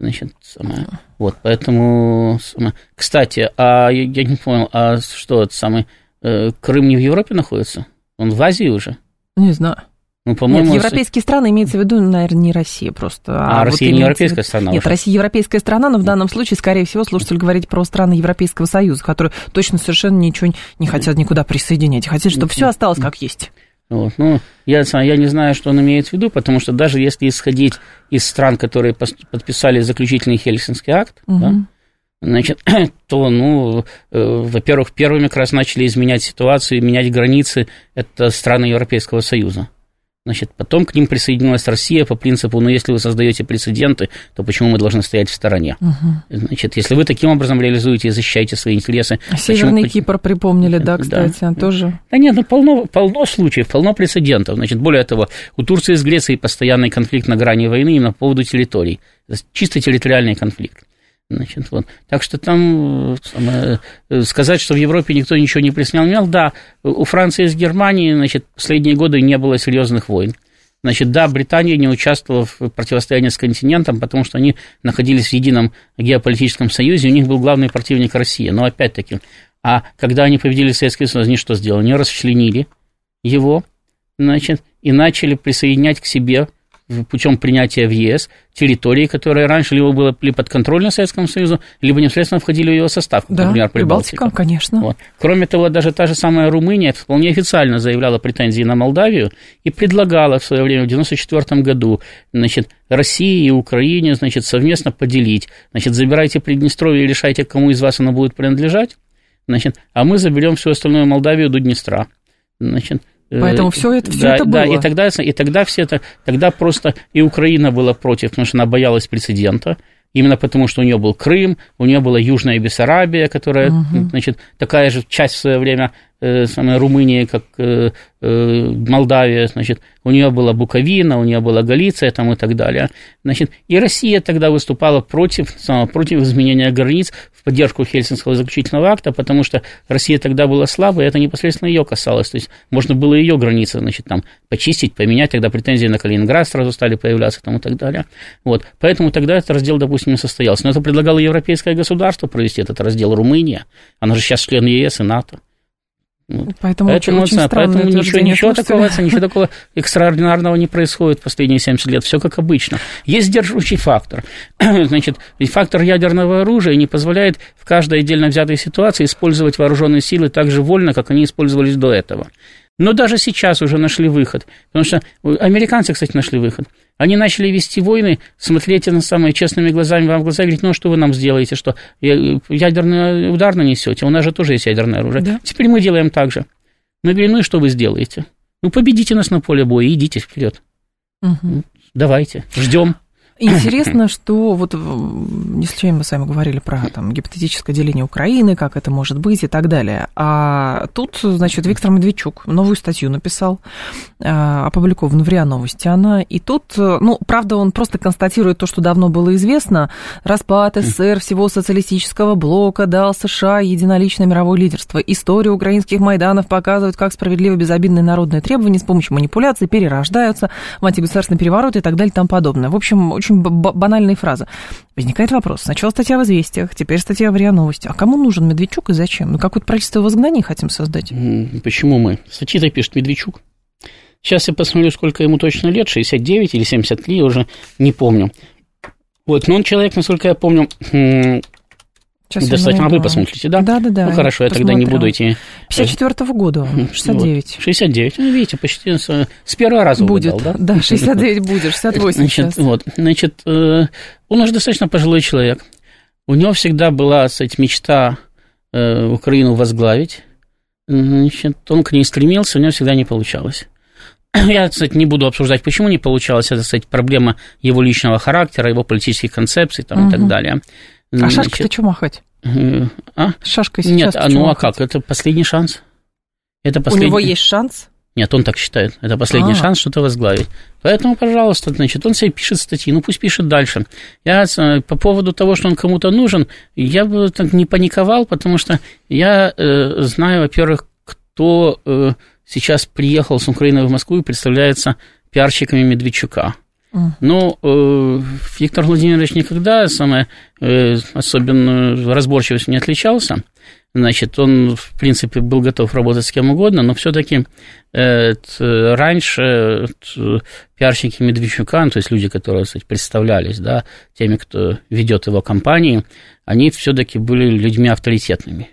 Значит, самое, вот, поэтому, самое, кстати, а я, я не понял, а что это самый, э, Крым не в Европе находится? Он в Азии уже? Не знаю. Ну, по-моему, Нет, европейские с... страны имеется в виду, наверное, не Россия просто. А, а Россия вот не европейская страна Нет, уже. Россия европейская страна, но в данном случае, скорее всего, слушатель говорит про страны Европейского Союза, которые точно совершенно ничего не хотят никуда присоединять, хотят, чтобы все осталось как есть. Вот. Ну, я, я не знаю, что он имеет в виду, потому что даже если исходить из стран, которые подписали заключительный Хельсинский акт, угу. да, значит, то, ну, э, во-первых, первыми как раз начали изменять ситуацию, менять границы, это страны Европейского Союза. Значит, потом к ним присоединилась Россия по принципу, ну, если вы создаете прецеденты, то почему мы должны стоять в стороне? Угу. Значит, если вы таким образом реализуете и защищаете свои интересы... Северный почему... Кипр припомнили, да, кстати, да. тоже. Да нет, ну, полно, полно случаев, полно прецедентов. Значит, более того, у Турции с Грецией постоянный конфликт на грани войны именно по поводу территорий. Чисто территориальный конфликт. Значит, вот. Так что там самое, э, сказать, что в Европе никто ничего не приснял, да, у Франции с Германией, значит, последние годы не было серьезных войн. Значит, да, Британия не участвовала в противостоянии с континентом, потому что они находились в едином геополитическом союзе, у них был главный противник Россия. Но опять-таки, а когда они победили Советский Союз, они что сделали? Они расчленили его, значит, и начали присоединять к себе путем принятия в ЕС территории, которые раньше либо были подконтрольны Советскому Союзу, либо непосредственно входили в его состав, да, например, Прибалтика. Прибалтика конечно. Вот. Кроме того, даже та же самая Румыния вполне официально заявляла претензии на Молдавию и предлагала в свое время, в 1994 году, значит, России и Украине, значит, совместно поделить, значит, забирайте Приднестровье и решайте, кому из вас оно будет принадлежать, значит, а мы заберем всю остальную Молдавию до Днестра. Значит, Поэтому все это, все да, это было. Да, и тогда, и тогда все это, тогда просто и Украина была против, потому что она боялась прецедента, именно потому что у нее был Крым, у нее была Южная Бессарабия, которая, угу. значит, такая же часть в свое время э, самой Румынии, как э, э, Молдавия, значит, у нее была Буковина, у нее была Галиция там и так далее. Значит, и Россия тогда выступала против, против изменения границ в поддержку Хельсинского заключительного акта, потому что Россия тогда была слабой, и это непосредственно ее касалось. То есть можно было ее границы, значит, там почистить, поменять, тогда претензии на Калининград сразу стали появляться там и так далее. Вот. Поэтому тогда этот раздел, допустим, не состоялся. Но это предлагало европейское государство провести этот раздел Румыния. Она же сейчас член ЕС и НАТО. Поэтому, поэтому, очень, очень поэтому ничего, ничего, такого, ничего такого экстраординарного не происходит в последние 70 лет. Все как обычно. Есть сдерживающий фактор. Значит, фактор ядерного оружия не позволяет в каждой отдельно взятой ситуации использовать вооруженные силы так же вольно, как они использовались до этого. Но даже сейчас уже нашли выход. Потому что американцы, кстати, нашли выход. Они начали вести войны, смотреть на самые честными глазами вам в глаза и говорить, ну а что вы нам сделаете, что ядерный удар нанесете, у нас же тоже есть ядерное оружие. Да. Теперь мы делаем так же. Мы говорим, ну и что вы сделаете? Ну победите нас на поле боя, идите вперед. Угу. Давайте, ждем. Интересно, что вот не случайно мы с вами говорили про там, гипотетическое деление Украины, как это может быть и так далее. А тут, значит, Виктор Медведчук новую статью написал, а, опубликована в РИА Новости она. И тут, ну, правда, он просто констатирует то, что давно было известно. Распад СССР, всего социалистического блока дал США единоличное мировое лидерство. История украинских майданов показывает, как справедливо безобидные народные требования с помощью манипуляций перерождаются в антигосударственный переворот и так далее и тому подобное. В общем, очень очень банальная фраза. Возникает вопрос. Сначала статья в «Известиях», теперь статья в РИА Новости. А кому нужен Медведчук и зачем? Мы какое-то правительство в хотим создать? Почему мы? Статьи-то пишет Медведчук. Сейчас я посмотрю, сколько ему точно лет, 69 или 73, я уже не помню. Вот, но он человек, насколько я помню, Сейчас Достаточно, вы посмотрите, да? Да, да, да. Ну, хорошо, я тогда не буду идти... 54-го года, 69. Вот. 69, ну, видите, почти с, с первого раза Будет, угадал, да? Да, 69 будет, 68 значит, сейчас. Вот, значит, э, он уже достаточно пожилой человек. У него всегда была, кстати, мечта э, Украину возглавить. Значит, он к ней стремился, у него всегда не получалось. я, кстати, не буду обсуждать, почему не получалось, это, кстати, проблема его личного характера, его политических концепций там, угу. и так далее. А шашкой-то что махать? Э, а? Шашкой сейчас Нет, а ну а как? Это последний шанс. Это последний... У него есть шанс? Нет, он так считает. Это последний А-а-а. шанс что-то возглавить. Поэтому, пожалуйста, значит, он себе пишет статьи, ну пусть пишет дальше. Я э, по поводу того, что он кому-то нужен, я бы так не паниковал, потому что я э, знаю, во-первых, кто э, сейчас приехал с Украины в Москву и представляется пиарщиками Медведчука. Ну, э, Виктор Владимирович никогда самое э, особенно разборчивостью не отличался. Значит, он, в принципе, был готов работать с кем угодно, но все-таки э, раньше пиарщики Медведчука, ну, то есть люди, которые кстати, представлялись да, теми, кто ведет его компании, они все-таки были людьми авторитетными.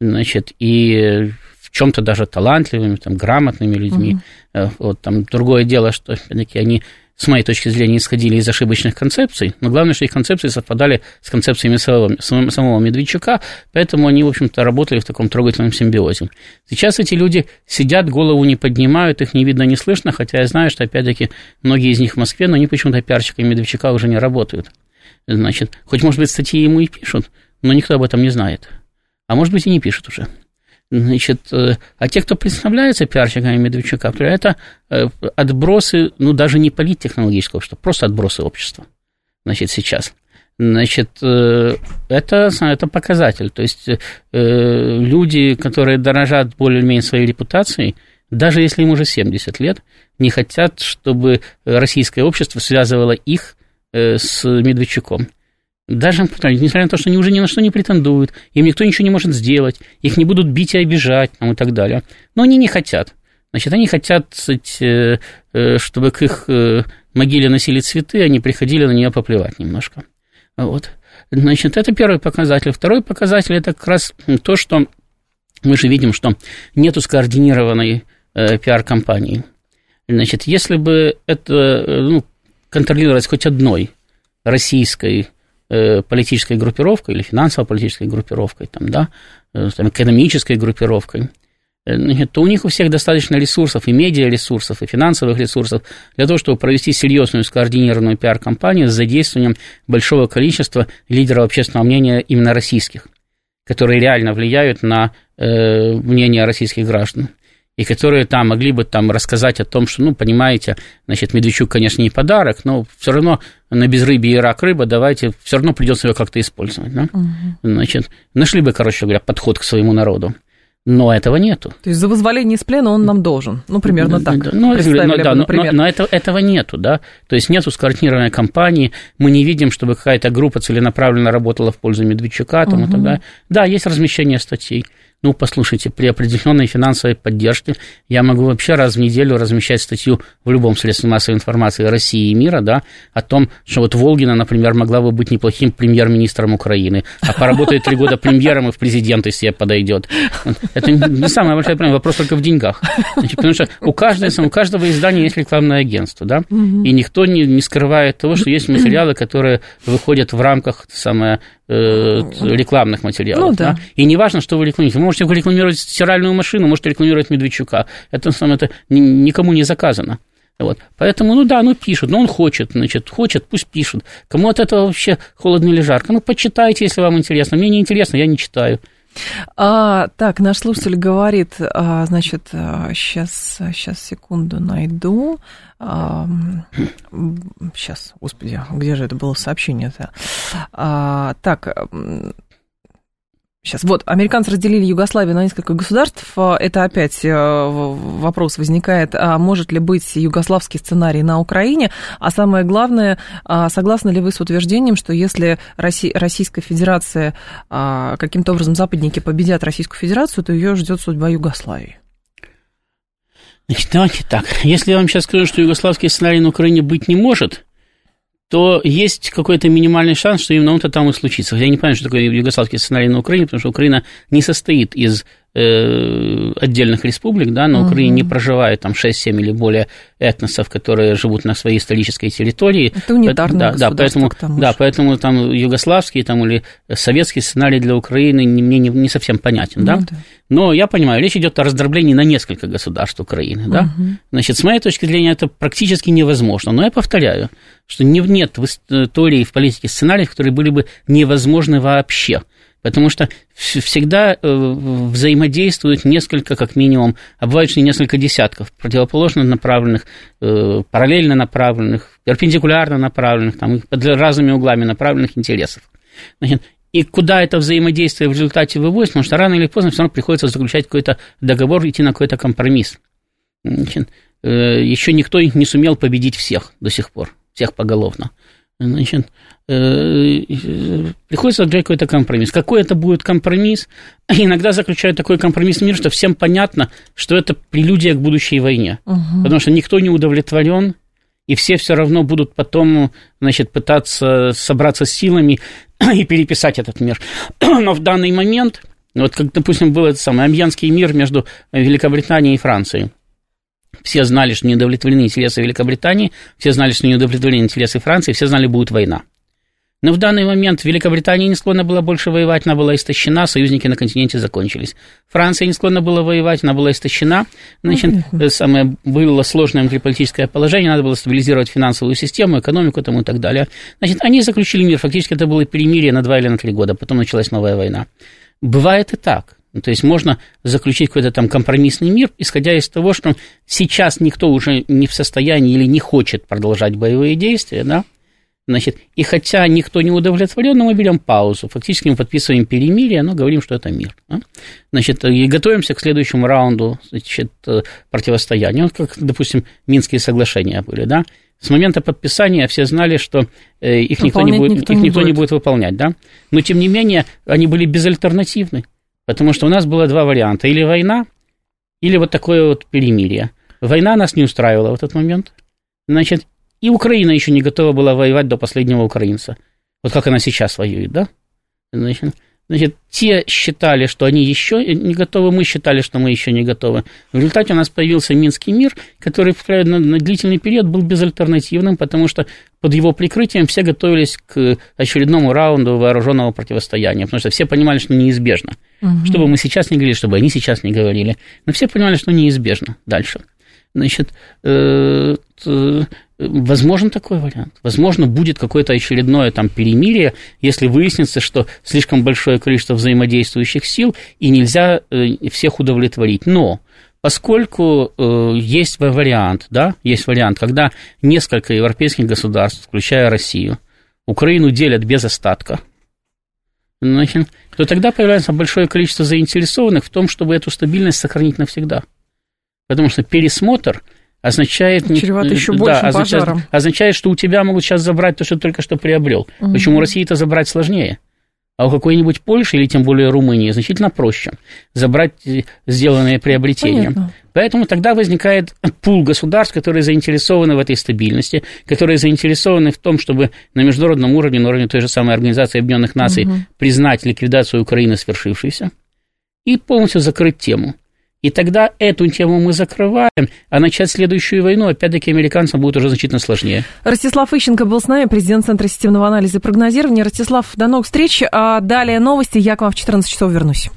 Значит, и в чем-то даже талантливыми, там, грамотными людьми. Угу. Вот там другое дело, что опять-таки они с моей точки зрения, исходили из ошибочных концепций, но главное, что их концепции совпадали с концепциями самого, самого Медведчука, поэтому они, в общем-то, работали в таком трогательном симбиозе. Сейчас эти люди сидят, голову не поднимают, их не видно, не слышно, хотя я знаю, что, опять-таки, многие из них в Москве, но они почему-то пиарщиками Медведчука уже не работают. Значит, хоть, может быть, статьи ему и пишут, но никто об этом не знает. А может быть, и не пишут уже. Значит, э, а те, кто представляется пиарщиками Медведчука, это э, отбросы, ну, даже не политтехнологического общества, просто отбросы общества, значит, сейчас. Значит, э, это, это показатель. То есть люди, которые дорожат более-менее своей репутацией, даже если им уже 70 лет, не хотят, чтобы российское общество связывало их с Медведчуком. Даже, несмотря на то, что они уже ни на что не претендуют, им никто ничего не может сделать, их не будут бить и обижать там, и так далее. Но они не хотят. Значит, они хотят, э, э, чтобы к их э, могиле носили цветы, они приходили на нее поплевать немножко. Вот. Значит, это первый показатель. Второй показатель – это как раз то, что мы же видим, что нету скоординированной пиар-компании. Значит, если бы это ну, контролировалось хоть одной российской Э, политической группировкой или финансово-политической группировкой, там, да, э, там, экономической группировкой, э, то у них у всех достаточно ресурсов, и медиа-ресурсов, и финансовых ресурсов для того, чтобы провести серьезную скоординированную пиар-компанию с задействованием большого количества лидеров общественного мнения именно российских, которые реально влияют на э, мнение российских граждан и которые там могли бы там рассказать о том, что, ну, понимаете, значит, Медведчук, конечно, не подарок, но все равно на безрыбье и рак рыба, давайте, все равно придется его как-то использовать, да? Угу. Значит, нашли бы, короче говоря, подход к своему народу. Но этого нету. То есть за вызволение из плена он нам должен. Ну, примерно так. Да, ну, ну, да, но, но, но это, этого нету, да. То есть нету скоординированной кампании, мы не видим, чтобы какая-то группа целенаправленно работала в пользу Медведчука там, угу. и так далее. Да, есть размещение статей. Ну, послушайте, при определенной финансовой поддержке я могу вообще раз в неделю размещать статью в любом средстве массовой информации России и мира, да, о том, что вот Волгина, например, могла бы быть неплохим премьер-министром Украины, а поработает три года премьером и в президенты себе подойдет. Это не самая большая проблема, вопрос только в деньгах. Значит, потому что у каждого, у каждого издания есть рекламное агентство, да, и никто не, не скрывает того, что есть материалы, которые выходят в рамках самое, Э, рекламных материалов. Ну, да. Да? И не важно, что вы рекламируете. Вы можете рекламировать стиральную машину, можете рекламировать Медведчука. Это, это никому не заказано. Вот. Поэтому, ну да, ну пишут, но он хочет, значит, хочет, пусть пишут. Кому от этого вообще холодно или жарко? Ну, почитайте, если вам интересно. Мне не интересно, я не читаю. А, так, наш слушатель говорит, а, значит, сейчас, сейчас секунду найду. А, сейчас, господи, где же это было сообщение-то? А, так, Сейчас, вот, американцы разделили Югославию на несколько государств. Это опять э, вопрос возникает, а может ли быть югославский сценарий на Украине? А самое главное, а согласны ли вы с утверждением, что если Российская Федерация, а, каким-то образом западники победят Российскую Федерацию, то ее ждет судьба Югославии? Значит, давайте так. Если я вам сейчас скажу, что югославский сценарий на Украине быть не может, то есть какой-то минимальный шанс, что именно он-то там и случится. Хотя я не понимаю, что такое югославский сценарий на Украине, потому что Украина не состоит из отдельных республик, да, на Украине угу. не проживает там 6-7 или более этносов, которые живут на своей исторической территории. Это унитарное да, да, поэтому, да, поэтому там югославский там, или советский сценарий для Украины мне не, не совсем понятен, ну, да? да. Но я понимаю, речь идет о раздроблении на несколько государств Украины, да? Угу. Значит, с моей точки зрения, это практически невозможно. Но я повторяю, что нет в истории и в политике сценариев, которые были бы невозможны вообще. Потому что всегда э, взаимодействуют несколько, как минимум, а бывает, что несколько десятков противоположно направленных, э, параллельно направленных, перпендикулярно направленных, там, под разными углами направленных интересов. Значит, и куда это взаимодействие в результате выводит, потому что рано или поздно все равно приходится заключать какой-то договор, идти на какой-то компромисс. Значит, э, еще никто не сумел победить всех до сих пор, всех поголовно. Значит, Э, приходится заключать какой-то компромисс. Какой это будет компромисс? Иногда заключают такой компромисс мир, что всем понятно, что это прелюдия к будущей войне. Угу. Потому что никто не удовлетворен, и все все равно будут потом, значит, пытаться собраться с силами и переписать этот мир. Но в данный момент, вот как, допустим, был этот самый Амьянский мир между Великобританией и Францией. Все знали, что не удовлетворены интересы Великобритании, все знали, что не удовлетворены интересы Франции, все знали, будет война. Но в данный момент Великобритания не склонна была больше воевать, она была истощена, союзники на континенте закончились. Франция не склонна была воевать, она была истощена. Значит, uh самое было сложное внутриполитическое положение, надо было стабилизировать финансовую систему, экономику тому и так далее. Значит, они заключили мир, фактически это было перемирие на два или на три года, потом началась новая война. Бывает и так. Ну, то есть можно заключить какой-то там компромиссный мир, исходя из того, что сейчас никто уже не в состоянии или не хочет продолжать боевые действия, да, Значит, и хотя никто не удовлетворен, но мы берем паузу. Фактически мы подписываем перемирие, но говорим, что это мир. Да? Значит, и готовимся к следующему раунду значит, противостояния. Вот как, допустим, Минские соглашения были, да? С момента подписания все знали, что э, их никто, не будет, никто, их никто не, будет. не будет выполнять, да? Но, тем не менее, они были безальтернативны, потому что у нас было два варианта. Или война, или вот такое вот перемирие. Война нас не устраивала в этот момент. Значит, и Украина еще не готова была воевать до последнего украинца. Вот как она сейчас воюет, да? Значит, значит, те считали, что они еще не готовы, мы считали, что мы еще не готовы. В результате у нас появился Минский мир, который на, на длительный период был безальтернативным, потому что под его прикрытием все готовились к очередному раунду вооруженного противостояния, потому что все понимали, что неизбежно. Угу. Что бы мы сейчас не говорили, чтобы они сейчас не говорили, но все понимали, что неизбежно дальше. Значит, э, Возможен такой вариант. Возможно, будет какое-то очередное там перемирие, если выяснится, что слишком большое количество взаимодействующих сил, и нельзя э, всех удовлетворить. Но поскольку э, есть вариант, да, есть вариант, когда несколько европейских государств, включая Россию, Украину делят без остатка, значит, то тогда появляется большое количество заинтересованных в том, чтобы эту стабильность сохранить навсегда. Потому что пересмотр означает... Чревато еще большим да, означает, пожаром. означает, что у тебя могут сейчас забрать то, что ты только что приобрел. Угу. Почему России это забрать сложнее? А у какой-нибудь Польши или тем более Румынии значительно проще забрать э, сделанные приобретения. Понятно. Поэтому тогда возникает пул государств, которые заинтересованы в этой стабильности, которые заинтересованы в том, чтобы на международном уровне, на уровне той же самой Организации Объединенных Наций, угу. признать ликвидацию Украины свершившейся и полностью закрыть тему. И тогда эту тему мы закрываем, а начать следующую войну, опять-таки, американцам будет уже значительно сложнее. Ростислав Ищенко был с нами, президент Центра системного анализа и прогнозирования. Ростислав, до новых встреч. А далее новости. Я к вам в 14 часов вернусь.